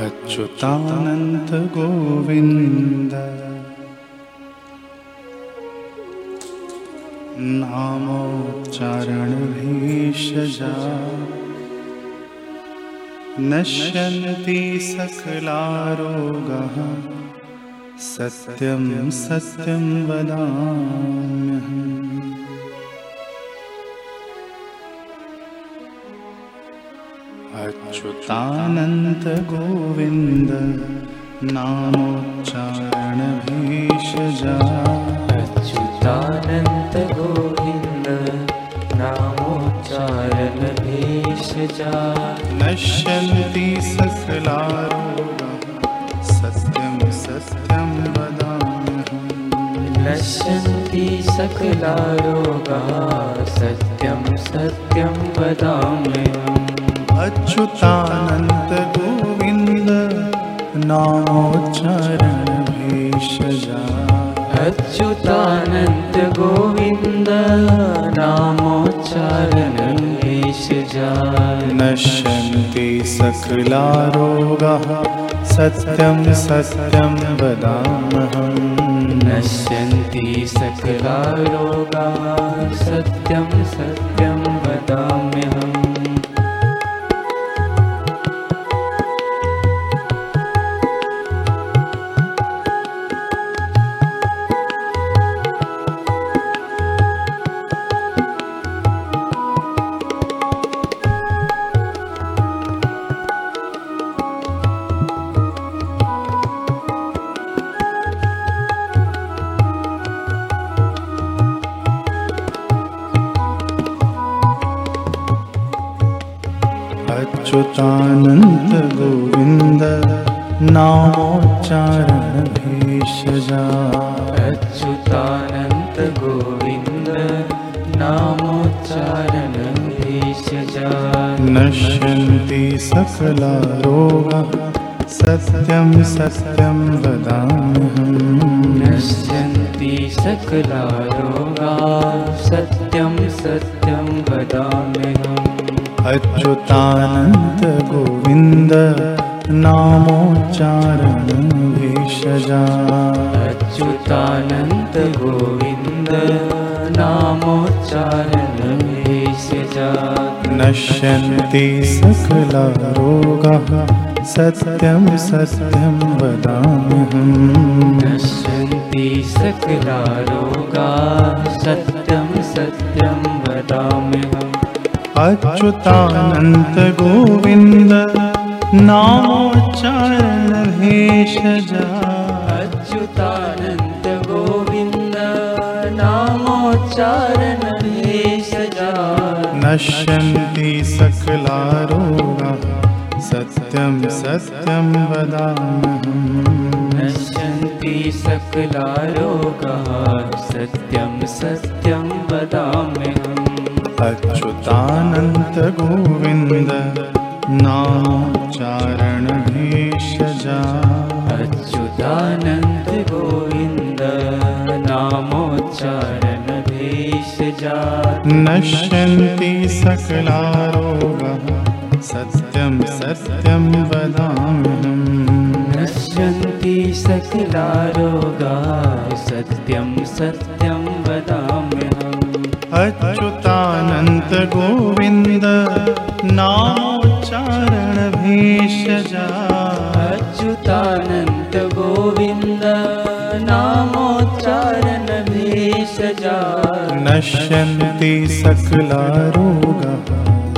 अच्युतानन्त गोविन्द। नामोच्चारणभीषजा नश्यन्ति सकलारोगः। सत्यं सत्यं वदाम्यहम् अच्युतानन्त गोविन्द नामोच्चारणभीषजा। अच्युतानन्त गोविन्द नामोच्चारण भेषजा नश्यन्ति सकलारोगः सत्यं सत्यं वदाम्यहम्। नश्यन्ति सकला रोगाः सत्यं सत्यं वदाम्यहम् अच्युतानन्त गोविन्द नामोच्चारणभीषजा। अच्युतानन्त गोविन्द नामोच्चारण भेषजा नश्यन्ति सकलारोगाः सत्यं सत्यं वदामहम् नश्यन्ति सकला रोगाः सत्यं सत्यं वदाम्यहम् अच्युतानन्त गोविन्द नामोच्चारणभीषजा अच्युतानन्त गोविन्द नामोच्चारण भेषजा नश्यन्ति सकलारोगाः सत्यं सत्यं वदाम्यहम्। नश्यन्ति सकला रोगाः सत्यं सत्यं वदाम्यहम् अच्युतानन्त गोविन्द नामोच्चारणभीषजा अच्युतानन्त गोविन्द नामोच्चारण भेषजा। नश्यन्ति सकलारोगाः सत्यं सत्यं वदाम्यहम्। नश्यन्ति सकला रोगाः सत्यं सत्यं वदाम्यहम् अच्युतानन्त गोविन्द नामोच्चारणभेषजा अच्युतानन्त गोविन्द नामोच्चारण भेषजा नश्यन्ति सकलारोगाः सत्यं सत्यं वदाम्यहम्। नश्यन्ति सकला रोगाः सत्यं सत्यं वदाम्यहम् अच्युतानन्त गोविन्द नामोच्चारणभेषजा अच्युतानन्द गोविन्द नामोच्चारण भेषजा नश्यन्ति सकलारोगाः सत्यं सत्यं वदाम्यहम्। नश्यन्ति सकला रोगाः सत्यं सत्यं वदाम्यहम् अच्युतानन्त गोविन्द नामोच्चारणभेषजा। अच्युतानन्त गोविन्द नामोच्चारण भेषजा नश्यन्ति सकलारोगाः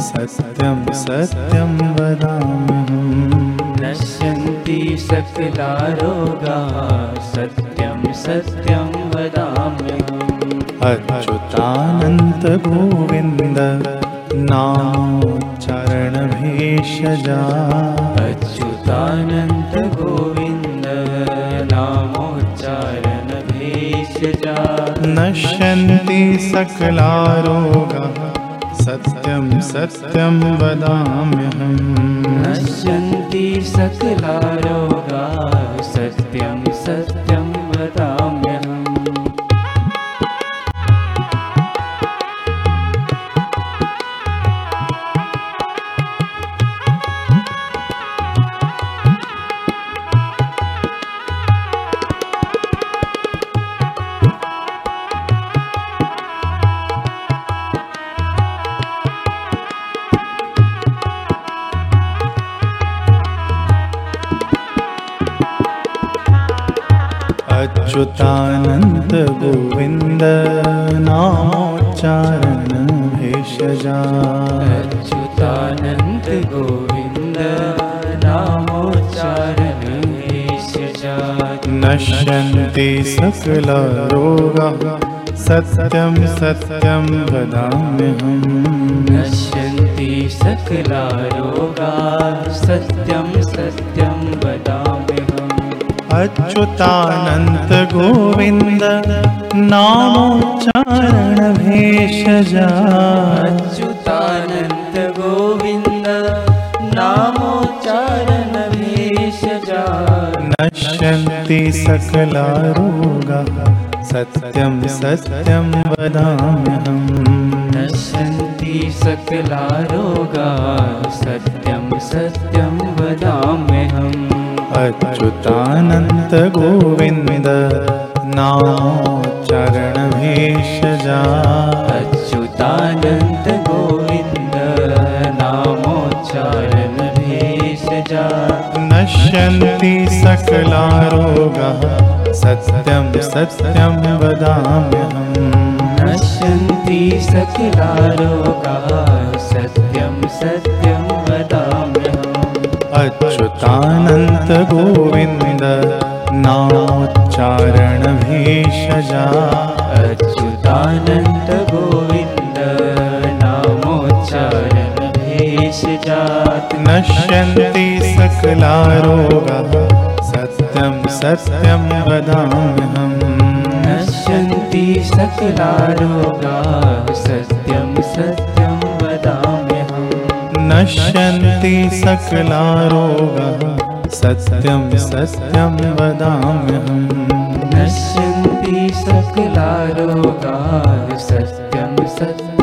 सत्यं सत्यं वदाम्यहम्। नश्यन्ति सकला रोगाः सत्यं सत्यं अच्युतानन्त गोविन्द नामोच्चारणभेषजा। अच्युतानन्त गोविन्द नामोच्चारण भेषजा नश्यन्ति सकलारोगाः सत्यं सत्यं वदाम्यहम्। नश्यन्ति सकला रोगाः सत्यं सत्यं अच्युतानन्त गोविन्द नामोच्चारण भेषजा अच्युतानन्द गोविन्द नामोच्चारण भेषजा नश्यन्ति सकलरोगाः सत्यं वदाम्यहम् नश्यन्ति सकला रोगाः सत्यं सत्यं वदाम्यहम् अच्युतानन्त गोविन्द नामोच्चारण भेषजा अच्युतानन्द गोविन्द नामोच्चारण भेषजा नश्यन्ति सकलारोगाः सत्यं सत्यं वदाम्यहम्। नश्यन्ति सकला रोगाः सत्यं सत्यं वदाम्यहम् अच्युतानन्त गोविन्द नामोच्चारण भेषजा अच्युतानन्द गोविन्द नामोच्चारण भेषजा नश्यन्ति सकलारोगाः सत्यं सत्यं वदाम्यहम्। नश्यन्ति सकला रोगाः सत्यं सत्यं वदाम्यहम् अच्युतानन्त गोविन्द नामोच्चारण भेषजा अच्युतानन्द गोविन्द नामोच्चारण भेषजा नश्यन्ति सकलारोगाः सत्यं सत्यं वदाम्यहम्। नश्यन्ति सकला रोगाः सत्यं सत्यं वदाम्यहम् नश्यन्ति सकलारोगाः। सत्यं सत्यं वदाम्यहम्। नश्यन्ति सकला रोगाः सत्यं सत्यं